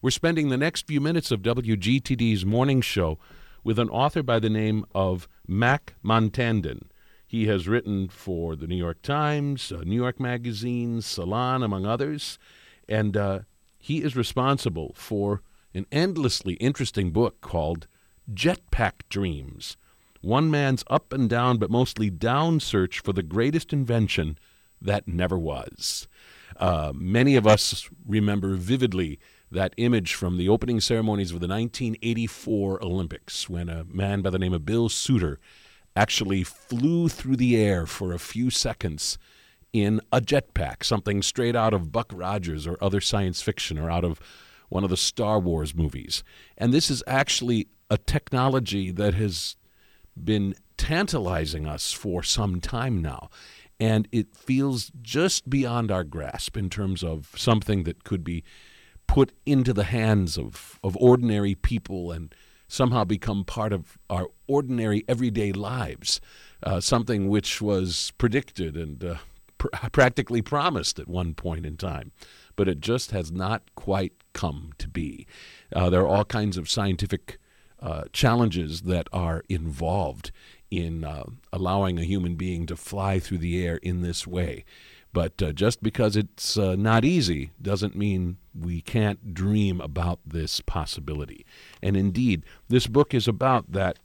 We're spending the next few minutes of WGTD's morning show with an author by the name of Mac Montandon. He has written for the New York Times, uh, New York Magazine, Salon, among others, and uh, he is responsible for an endlessly interesting book called Jetpack Dreams One Man's Up and Down, but mostly Down Search for the Greatest Invention That Never Was. Uh, many of us remember vividly that image from the opening ceremonies of the 1984 Olympics when a man by the name of Bill Suitor actually flew through the air for a few seconds in a jetpack, something straight out of Buck Rogers or other science fiction or out of one of the Star Wars movies. And this is actually a technology that has been tantalizing us for some time now. And it feels just beyond our grasp in terms of something that could be put into the hands of, of ordinary people and somehow become part of our ordinary everyday lives, uh, something which was predicted and uh, pr- practically promised at one point in time, but it just has not quite come to be. Uh, there are all kinds of scientific uh, challenges that are involved in uh, allowing a human being to fly through the air in this way. But uh, just because it's uh, not easy doesn't mean we can't dream about this possibility. And indeed, this book is about that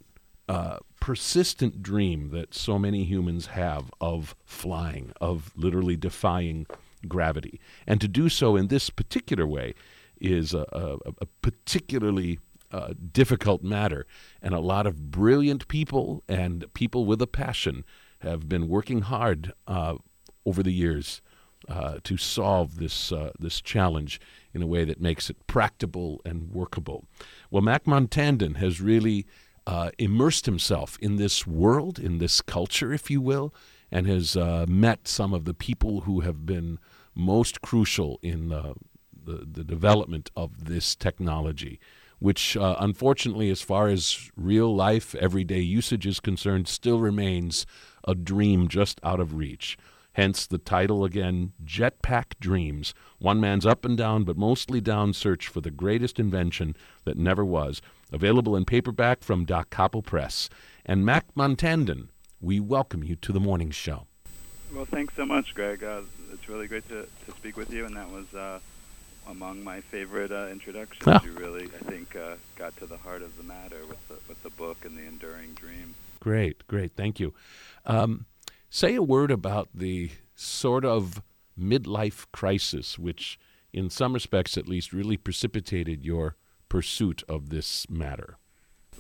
uh, persistent dream that so many humans have of flying, of literally defying gravity. And to do so in this particular way is a, a, a particularly uh, difficult matter. And a lot of brilliant people and people with a passion have been working hard uh, over the years uh, to solve this uh, this challenge in a way that makes it practical and workable. Well, Mac Montandon has really uh, immersed himself in this world, in this culture, if you will, and has uh, met some of the people who have been most crucial in the, the development of this technology. Which, uh, unfortunately, as far as real life, everyday usage is concerned, still remains a dream just out of reach. Hence the title again Jetpack Dreams One Man's Up and Down, but Mostly Down Search for the Greatest Invention That Never Was. Available in paperback from Da Capo Press. And Mac Montandon, we welcome you to the morning show. Well, thanks so much, Greg. Uh, it's really great to, to speak with you, and that was uh, among my favorite uh, introductions. Oh. You really, I think, uh, got to the heart of the matter with the, with the book and the enduring dream. Great, great. Thank you. Um, say a word about the sort of midlife crisis, which, in some respects at least, really precipitated your pursuit of this matter.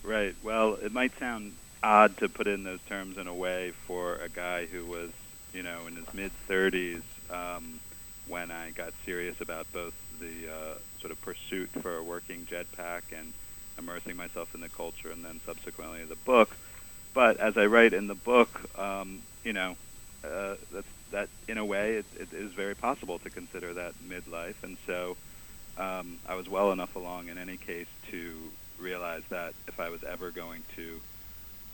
Right. Well, it might sound odd to put in those terms in a way for a guy who was, you know, in his mid 30s um, when I got serious about both the uh, sort of pursuit for a working jetpack and immersing myself in the culture, and then subsequently the book. But as I write in the book, um, you know, uh, that's, that in a way it, it is very possible to consider that midlife, and so um, I was well enough along in any case to realize that if I was ever going to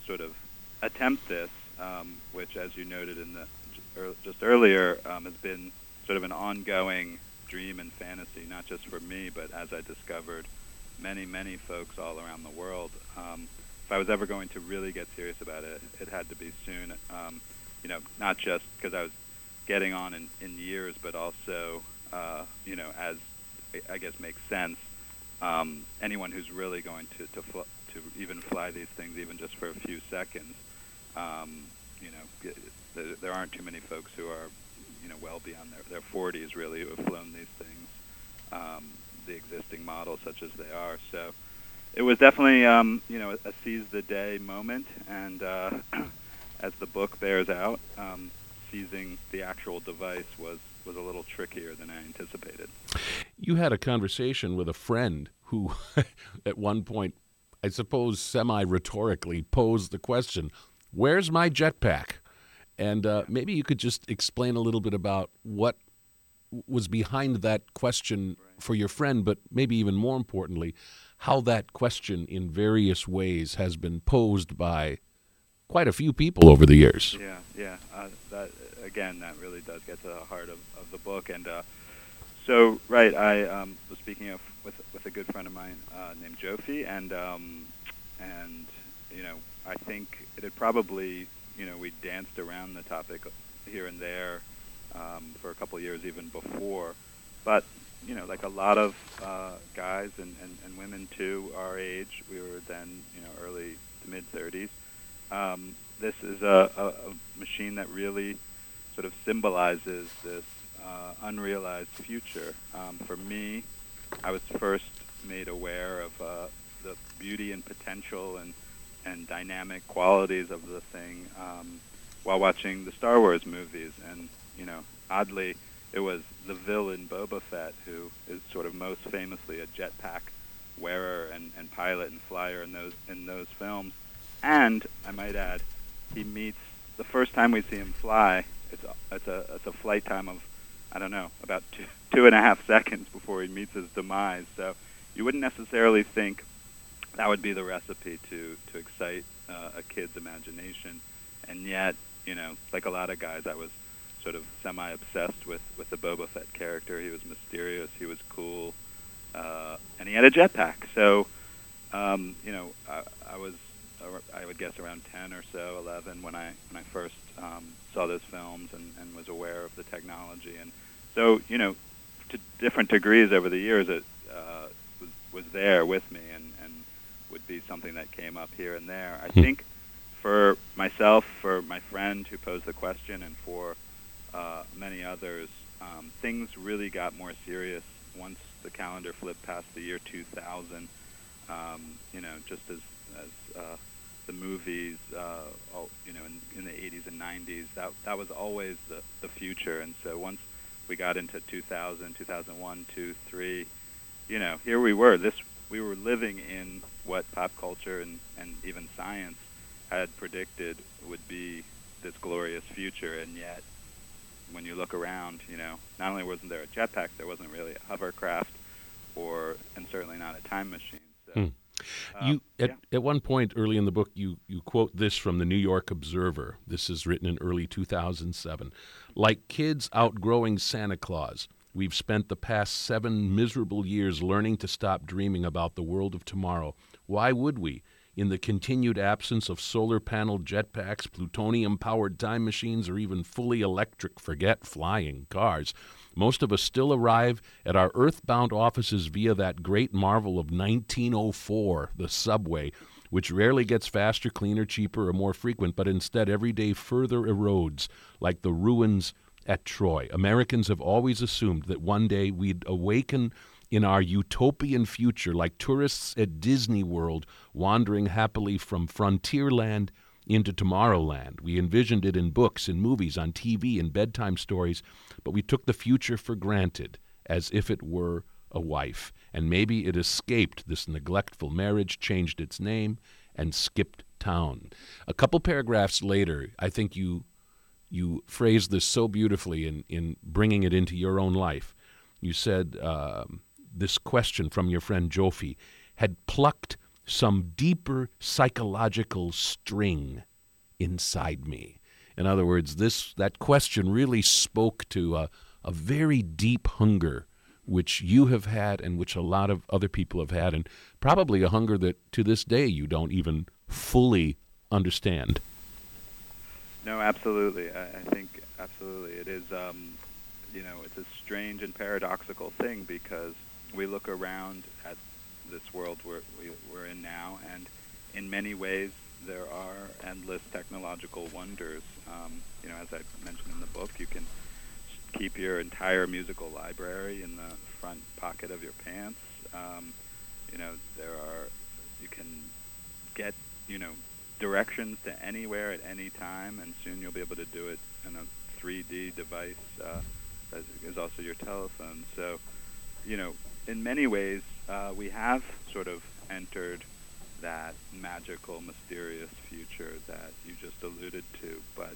sort of attempt this, um, which, as you noted in the just earlier, um, has been sort of an ongoing dream and fantasy, not just for me, but as I discovered, many, many folks all around the world. Um, if I was ever going to really get serious about it, it had to be soon. Um, you know, not just because I was getting on in, in years, but also, uh, you know, as I guess makes sense. Um, anyone who's really going to to, fl- to even fly these things, even just for a few seconds, um, you know, there, there aren't too many folks who are, you know, well beyond their, their 40s really who have flown these things, um, the existing models such as they are. So it was definitely, um, you know, a seize the day moment, and uh, as the book bears out, um, seizing the actual device was was a little trickier than I anticipated. You had a conversation with a friend who, at one point, I suppose semi rhetorically, posed the question, Where's my jetpack? And uh, maybe you could just explain a little bit about what was behind that question for your friend, but maybe even more importantly, how that question in various ways has been posed by quite a few people over the years. Yeah, yeah. Uh, that again, that really does get to the heart of, of the book. And uh, so, right, I um, was speaking of, with with a good friend of mine uh, named Jofi, and um, and you know, I think it had probably, you know, we danced around the topic here and there um, for a couple of years even before, but you know, like a lot of uh, guys and, and, and women too, our age, we were then, you know, early to mid 30s. Um, this is a, a, a machine that really sort of symbolizes this uh, unrealized future. Um, for me, I was first made aware of uh, the beauty and potential and and dynamic qualities of the thing um, while watching the Star Wars movies. And you know, oddly, it was the villain Boba Fett who is sort of most famously a jetpack wearer and, and pilot and flyer in those in those films. And I might add, he meets the first time we see him fly. It's a, it's a it's a flight time of I don't know about two two and a half seconds before he meets his demise. So you wouldn't necessarily think that would be the recipe to to excite uh, a kid's imagination, and yet you know like a lot of guys, I was sort of semi obsessed with with the Boba Fett character. He was mysterious, he was cool, uh, and he had a jetpack. So um, you know I, I was I would guess around 10 or so, 11 when I when I first um, saw those films and, and was aware of the technology. And so, you know, to different degrees over the years, it uh, was was there with me and, and would be something that came up here and there. I hmm. think for myself, for my friend who posed the question, and for uh, many others, um, things really got more serious once the calendar flipped past the year 2000. Um, you know, just as as uh, the movies, uh, all, you know, in, in the 80s and 90s, that that was always the the future. And so once we got into 2000, 2001, 2, 3, you know, here we were. This we were living in what pop culture and and even science had predicted would be this glorious future, and yet when you look around, you know, not only wasn't there a jetpack, there wasn't really a hovercraft, or and certainly not a time machine. So, hmm. you at, yeah. at one point early in the book, you you quote this from the New York Observer. This is written in early 2007. Like kids outgrowing Santa Claus, we've spent the past seven miserable years learning to stop dreaming about the world of tomorrow. Why would we? In the continued absence of solar panel jetpacks, plutonium powered time machines, or even fully electric, forget flying cars. Most of us still arrive at our earthbound offices via that great marvel of 1904, the subway, which rarely gets faster, cleaner, cheaper, or more frequent, but instead every day further erodes, like the ruins at Troy. Americans have always assumed that one day we'd awaken in our utopian future, like tourists at Disney World wandering happily from Frontierland into Tomorrowland. We envisioned it in books, in movies, on TV, in bedtime stories, but we took the future for granted as if it were a wife. And maybe it escaped this neglectful marriage, changed its name, and skipped town. A couple paragraphs later, I think you you phrased this so beautifully in, in bringing it into your own life. You said, um, this question from your friend Jofi had plucked some deeper psychological string inside me. In other words, this that question really spoke to a, a very deep hunger which you have had and which a lot of other people have had, and probably a hunger that to this day you don't even fully understand. No, absolutely. I, I think absolutely it is. Um, you know, it's a strange and paradoxical thing because we look around at this world we're, we, we're in now, and in many ways there are endless technological wonders. Um, you know, as I mentioned in the book, you can keep your entire musical library in the front pocket of your pants. Um, you know, there are you can get you know directions to anywhere at any time, and soon you'll be able to do it in a 3D device uh, that is also your telephone. So, you know, in many ways, uh, we have sort of entered that magical, mysterious future that you just alluded to. But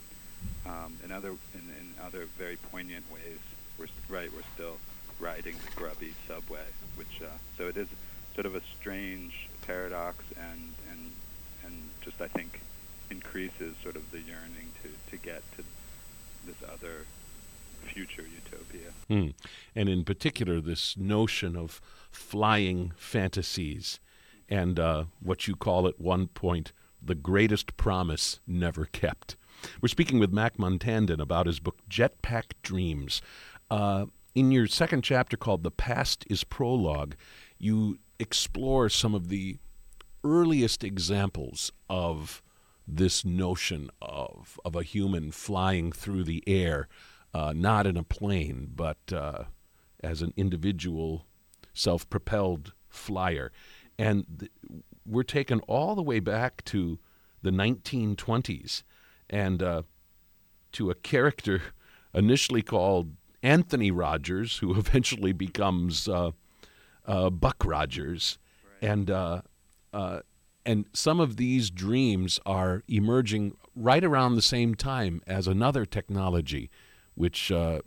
um, in other in, in other very poignant ways, we're right. We're still riding the grubby subway, which uh, so it is sort of a strange paradox, and and and just I think increases sort of the yearning to to get to this other future utopia. Hmm. And in particular, this notion of flying fantasies and uh, what you call at one point the greatest promise never kept. We're speaking with Mac Montandon about his book Jetpack Dreams. Uh, in your second chapter called The Past is Prologue, you explore some of the earliest examples of this notion of, of a human flying through the air, uh, not in a plane, but uh, as an individual self propelled flyer. And th- we're taken all the way back to the 1920s and uh, to a character initially called Anthony Rogers, who eventually becomes uh, uh, Buck Rogers, right. and uh, uh, and some of these dreams are emerging right around the same time as another technology, which uh,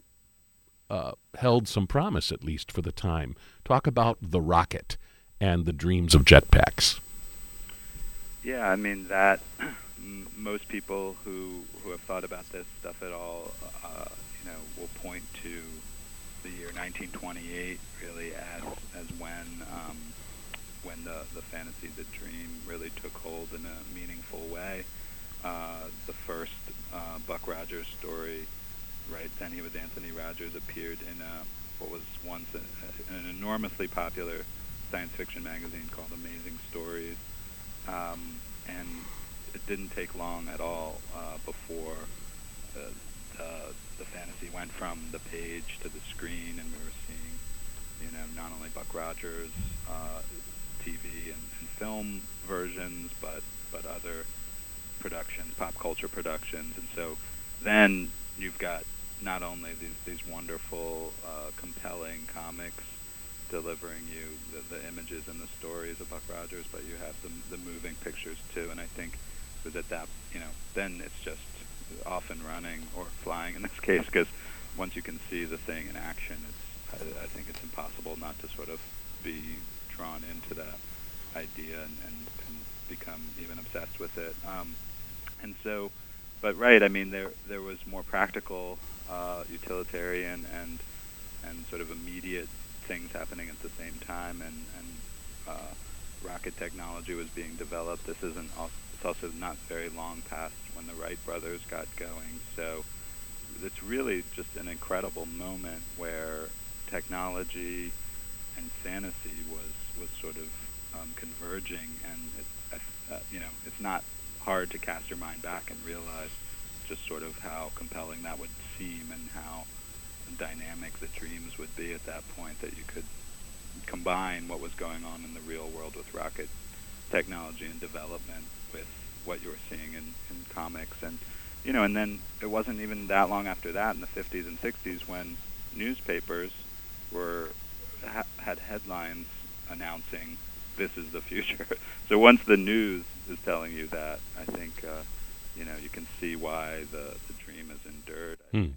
held some promise, at least for the time. Talk about the rocket and the dreams of jetpacks. Yeah, I mean that most people who who have thought about this stuff at all, uh, you know, will point to the year 1928 really as as when um, when the the fantasy, the dream, really took hold in a meaningful way. Uh, the first uh, Buck Rogers story, right? Then he was Anthony Rogers, appeared in a, what was once a, an enormously popular science fiction magazine called Amazing Stories. Um, and it didn't take long at all uh, before uh, uh, the fantasy went from the page to the screen, and we were seeing, you know, not only Buck Rogers uh, TV and, and film versions, but but other productions, pop culture productions, and so then you've got not only these these wonderful, uh, compelling comics delivering you the, the images and the stories of Buck Rogers, but you have the, the moving pictures too. And I think it at that, you know, then it's just off and running or flying in this case, because once you can see the thing in action, it's I, I think it's impossible not to sort of be drawn into that idea and, and, and become even obsessed with it. Um, and so, but right, I mean, there there was more practical, uh, utilitarian, and and sort of immediate things happening at the same time, and, and uh, rocket technology was being developed. This isn't. Also, it's also not very long past when the Wright brothers got going. So it's really just an incredible moment where technology and fantasy was was sort of um, converging, and it, uh, you know, it's not hard to cast your mind back and realize just sort of how compelling that would seem and how dynamic the dreams would be at that point that you could combine what was going on in the real world with rocket technology and development with what you were seeing in, in comics. And you know and then it wasn't even that long after that in the 50s and 60s when newspapers were ha- had headlines announcing this is the future so once the news is telling you that i think uh, you know you can see why the, the dream has endured I hmm. think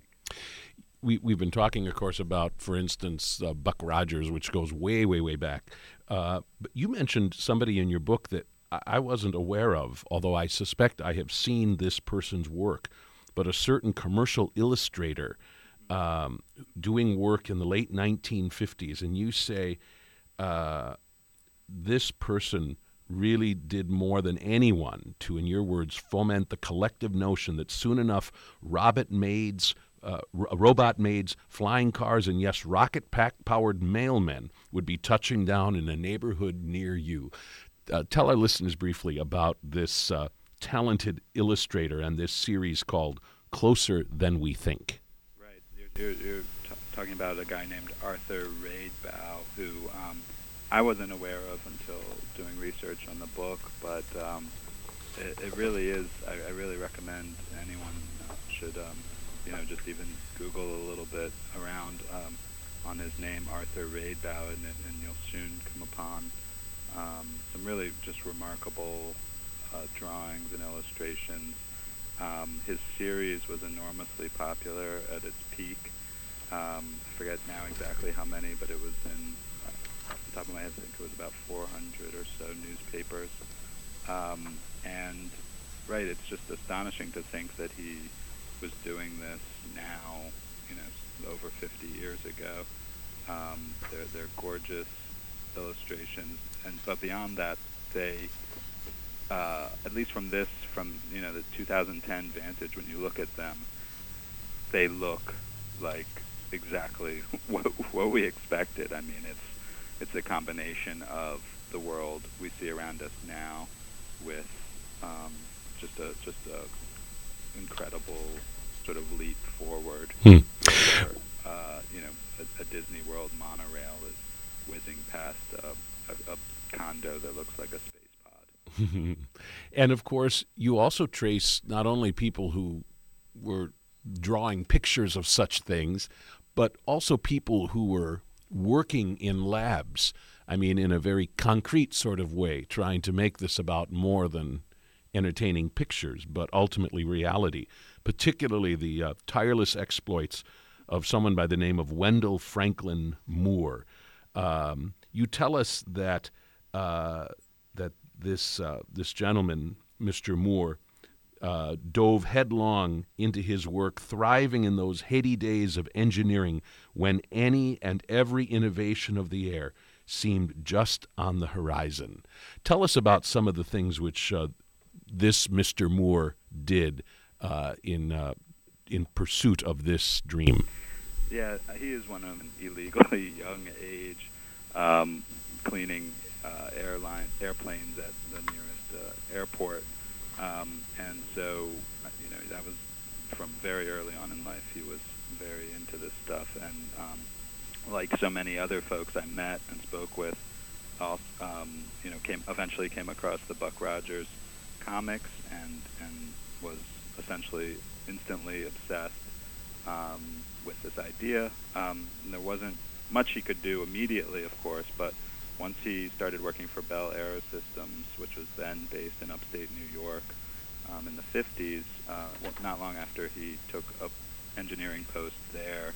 we, we've been talking, of course, about, for instance, uh, Buck Rogers, which goes way, way, way back. Uh, but you mentioned somebody in your book that I wasn't aware of, although I suspect I have seen this person's work. But a certain commercial illustrator um, doing work in the late 1950s, and you say uh, this person really did more than anyone to, in your words, foment the collective notion that soon enough robot maids, uh, robot maids, flying cars, and yes, rocket pack powered mailmen would be touching down in a neighborhood near you. Uh, tell our listeners briefly about this uh, talented illustrator and this series called Closer Than We Think. Right. You're, you're, you're t- talking about a guy named Arthur Radebaugh, who um, I wasn't aware of until doing research on the book, but um, it, it, really is. I, I, really recommend anyone uh, should. Um, you know, just even Google a little bit around um, on his name, Arthur Radebaugh, and, and you'll soon come upon um, some really just remarkable uh, drawings and illustrations. Um, his series was enormously popular at its peak. Um, I forget now exactly how many, but it was in, the top of my head, I think it was about 400 or so newspapers. Um, and, right, it's just astonishing to think that he was doing this now you know over 50 years ago. Um, they're they're gorgeous illustrations, and but beyond that, they uh, at least from this from you know the 2010 vantage, when you look at them, they look like exactly what, what we expected. I mean, it's it's a combination of the world we see around us now with um, just a just a incredible sort of leap forward. Hmm. Where, uh, you know, a, a, Disney World monorail is whizzing past a, a, a condo that looks like a space pod. and of course, you also trace not only people who were drawing pictures of such things, but also people who were working in labs. I mean, in a very concrete sort of way, trying to make this about more than entertaining pictures, but ultimately reality, particularly the uh, tireless exploits of someone by the name of Wendell Franklin Moore. Um, you tell us that uh, that this uh, this gentleman, Mr. Moore, uh, dove headlong into his work, thriving in those heady days of engineering when any and every innovation of the air seemed just on the horizon. Tell us about some of the things which uh, this Mr. Moore did uh, in uh, in pursuit of this dream. Yeah, he is one of an illegally young age, um, cleaning uh, airline airplanes at the nearest uh, airport um, and so, you know, that was from very early on in life. He was very into this stuff, and um, like so many other folks I met and spoke with, also, um, you know, came eventually came across the Buck Rogers comics and and was essentially instantly obsessed um, with this idea. Um, and there wasn't much he could do immediately, of course, but once he started working for Bell Aerosystems, which was then based in upstate New York, um, in the 50s, uh, not long after he took a engineering post there,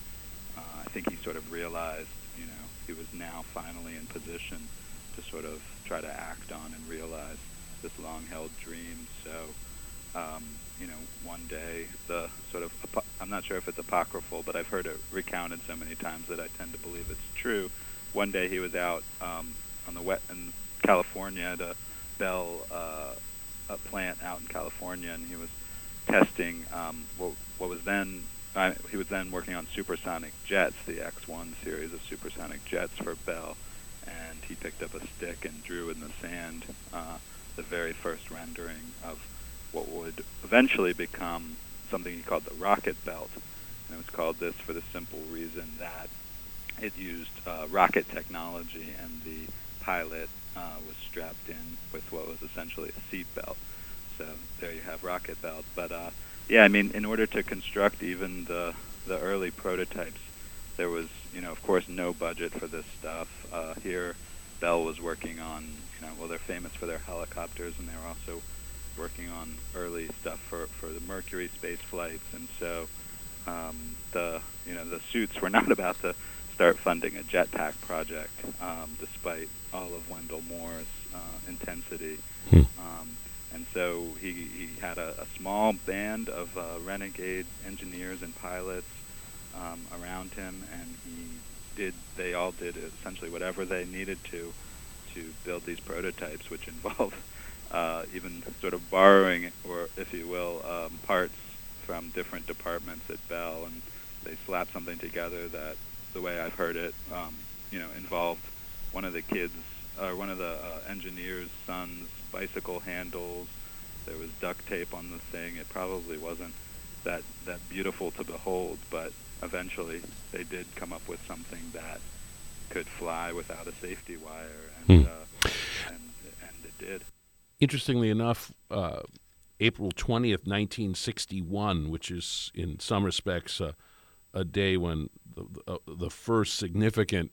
uh, I think he sort of realized, you know, he was now finally in position to sort of try to act on and realize this long-held dream. So, um, you know, one day the sort of I'm not sure if it's apocryphal, but I've heard it recounted so many times that I tend to believe it's true one day he was out um, on the wet in California at a Bell uh, a plant out in California, and he was testing um, what, what was then uh, he was then working on supersonic jets, the X1 series of supersonic jets for Bell, and he picked up a stick and drew in the sand uh, the very first rendering of what would eventually become something he called the rocket belt. And it was called this for the simple reason that it used uh, rocket technology, and the pilot uh, was strapped in with what was essentially a seat belt. So there you have rocket belt. But uh, yeah, I mean, in order to construct even the the early prototypes, there was, you know, of course, no budget for this stuff. Uh, here, Bell was working on, you know, well, they're famous for their helicopters, and they were also working on early stuff for for the Mercury space flights, and so um, the you know the suits were not about to start funding a jetpack project, um, despite all of Wendell Moore's uh, intensity. Hmm. Um, and so he, he had a, a small band of uh, renegade engineers and pilots um, around him, and he did. They all did essentially whatever they needed to to build these prototypes, which involved uh, even sort of borrowing, or if you will, um, parts from different departments at Bell, and they slapped something together that the way I've heard it, um, you know, involved one of the kids, or uh, one of the uh, engineers' sons' bicycle handles. There was duct tape on the thing. It probably wasn't that that beautiful to behold, but eventually they did come up with something that could fly without a safety wire, and hmm. uh, and, and it did. Interestingly enough, uh, April twentieth, nineteen sixty-one, which is in some respects uh, a day when the, uh, the first significant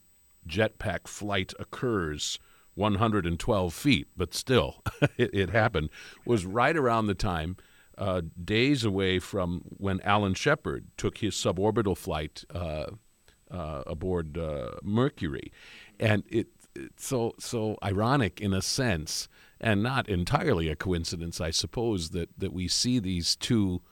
jetpack flight occurs 112 feet, but still, it, it, happened, was right around the time, uh, days away from when Alan Shepard took his suborbital flight uh, uh, aboard uh, Mercury. And it, it's so, so ironic in a sense, and not entirely a coincidence, I suppose, that, that we see these two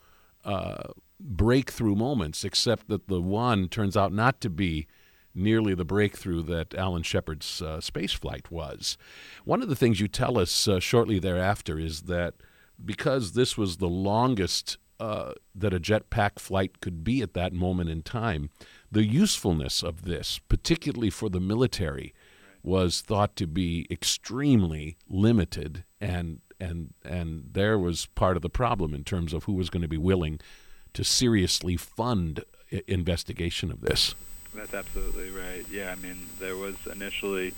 uh, breakthrough moments, except that the one turns out not to be nearly the breakthrough that Alan Shepard's uh, space flight was. One of the things you tell us uh, shortly thereafter is that because this was the longest uh, that a jetpack flight could be at that moment in time, the usefulness of this, particularly for the military, was thought to be extremely limited, and and and there was part of the problem in terms of who was going to be willing to seriously fund investigation of this. That's absolutely right. Yeah, I mean, there was initially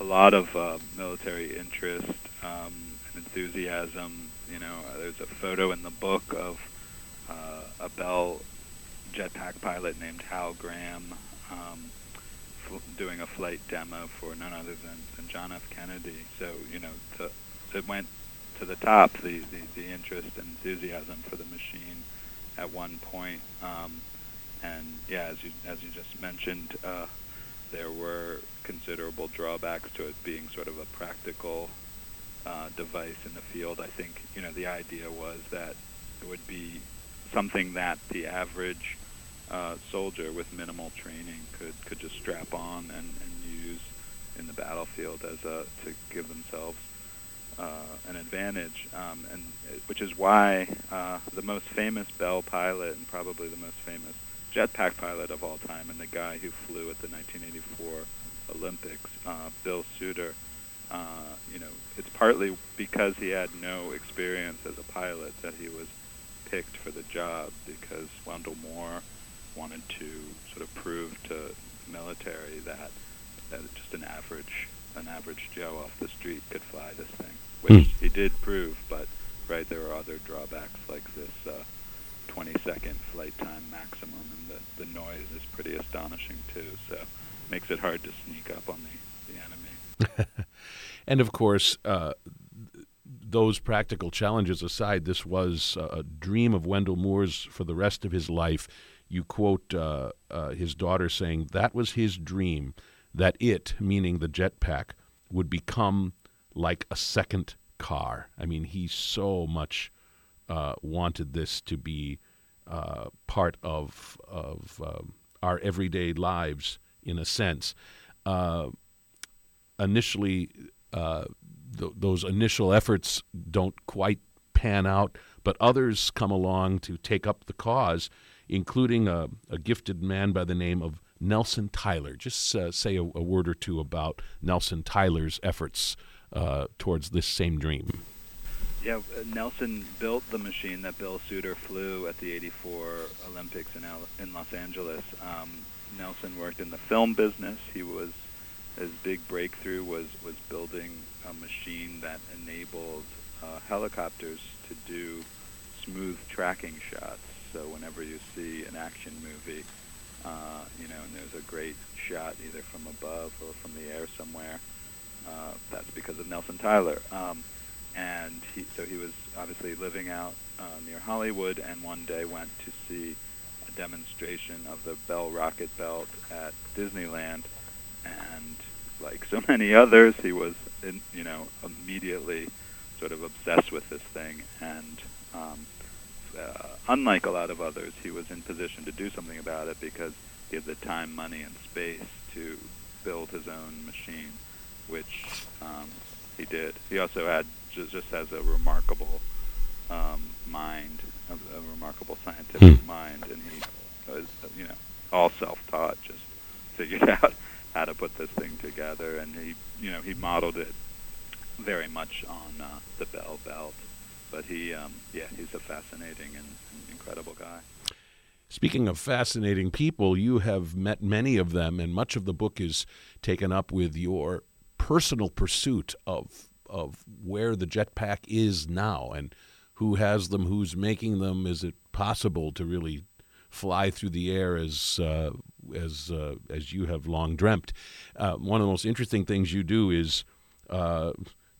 a lot of uh, military interest um, and enthusiasm. You know, there's a photo in the book of uh, a Bell jetpack pilot named Hal Graham um, doing a flight demo for none other than, than John F. Kennedy. So, you know, to, it went to the top, the, the, the interest and enthusiasm for the machine at one point. Um, and yeah, as you as you just mentioned, uh, there were considerable drawbacks to it being sort of a practical uh, device in the field. I think you know the idea was that it would be something that the average uh, soldier with minimal training could could just strap on and, and use in the battlefield as a to give themselves an advantage, um, and which is why uh, the most famous Bell pilot and probably the most famous jetpack pilot of all time, and the guy who flew at the 1984 Olympics, uh, Bill Suitor. Uh, you know, it's partly because he had no experience as a pilot that he was picked for the job because Wendell Moore wanted to sort of prove to military that that just an average an average Joe off the street could fly this thing, which mm. he did prove. But right, there are other drawbacks like this uh, 20 second flight time maximum, and the, the noise is pretty astonishing too. So makes it hard to sneak up on the, the enemy. and of course, uh, those practical challenges aside, this was a dream of Wendell Moore's for the rest of his life. You quote uh, uh, his daughter saying that was his dream, that it, meaning the jetpack, would become like a second car. I mean, he so much uh, wanted this to be uh, part of of um, our everyday lives in a sense. Uh, initially, uh, th- those initial efforts don't quite pan out, but others come along to take up the cause, including a, a gifted man by the name of Nelson Tyler. Just uh, say a, a, word or two about Nelson Tyler's efforts uh, towards this same dream. Yeah, uh, Nelson built the machine that Bill Suitor flew at the '84 Olympics in L- in Los Angeles. Um, Nelson worked in the film business. He was his big breakthrough was was building a machine that enabled uh, helicopters to do smooth tracking shots. So whenever you see an action movie, uh, you know, and there's a great shot either from above or from the air somewhere, uh, that's because of Nelson Tyler. Um, and he, so he was obviously living out uh, near Hollywood, and one day went to see a demonstration of the Bell rocket belt at Disneyland, and like so many others, he was, in, you know, immediately sort of obsessed with this thing, and um, uh, unlike a lot of others, he was in position to do something about it because he had the time, money, and space to build his own machine, which um, he did. He also had just, just has a remarkable um, mind, a, a remarkable scientific hmm. mind, and he was, you know, all self-taught. Just figured out how to put this thing together, and he, you know, he modeled it very much on uh, the Bell belt. But he, um, yeah, he's a fascinating and, and incredible guy. Speaking of fascinating people, you have met many of them, and much of the book is taken up with your personal pursuit of of where the jetpack is now and who has them, who's making them. Is it possible to really fly through the air as uh, as uh, as you have long dreamt? Uh, one of the most interesting things you do is uh,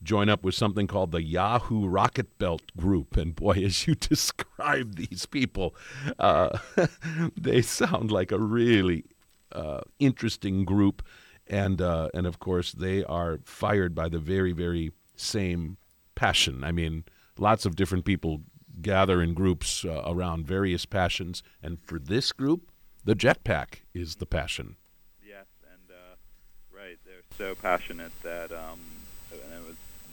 join up with something called the Yahoo Rocket Belt Group. And boy, as you describe these people, uh, they sound like a really uh, interesting group. And uh, and of course, they are fired by the very very same passion. I mean, lots of different people gather in groups uh, around various passions, and for this group, the jetpack is the passion. Yes, and uh, right, they're so passionate that, um,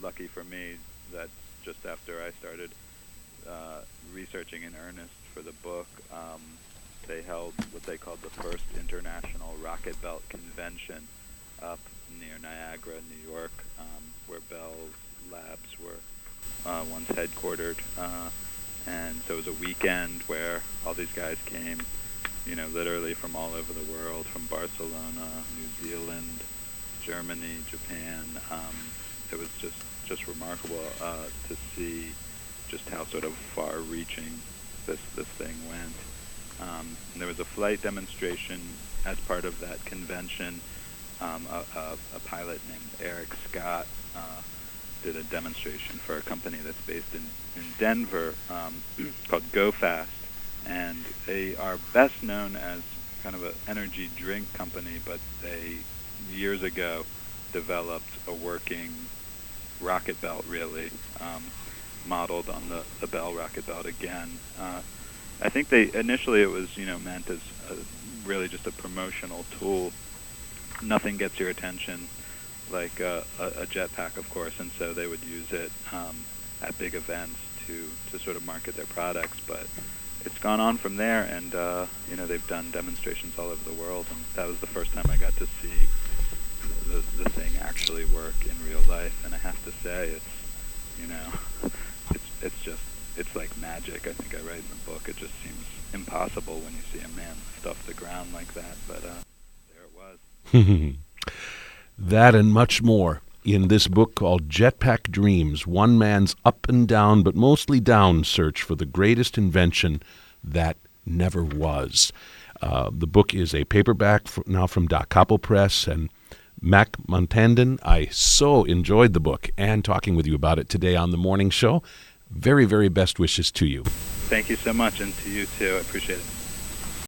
lucky for me that just after I started uh, researching in earnest for the book, um, they held what they called the first international rocket belt convention up near Niagara, New York, um, where Bell's labs were uh, once headquartered. Uh, and so it was a weekend where all these guys came, you know, literally from all over the world, from Barcelona, New Zealand, Germany, Japan. Um, it was just just remarkable uh, to see just how sort of far-reaching this this thing went. Um, there was a flight demonstration as part of that convention. Um, a, a, a, pilot named Eric Scott uh, did a demonstration for a company that's based in, in Denver um, called GoFast, and they are best known as kind of an energy drink company, but they years ago developed a working rocket belt, really um, modeled on the, the Bell rocket belt again. Uh, I think they initially it was you know meant as a, really just a promotional tool. Nothing gets your attention like uh, a, a jetpack, of course, and so they would use it um, at big events to to sort of market their products. But it's gone on from there, and uh, you know they've done demonstrations all over the world, and that was the first time I got to see the the thing actually work in real life. And I have to say, it's you know, it's it's just it's like magic. I think I write in the book. It just seems impossible when you see a man stuff the ground like that. But uh, there it was. that and much more in this book called Jetpack Dreams One Man's Up and Down, but mostly Down Search for the Greatest Invention That Never Was. Uh, the book is a paperback now from Da Capo Press and Mac Montandon. I so enjoyed the book and talking with you about it today on the morning show very, very best wishes to you. Thank you so much, and to you too. I appreciate it.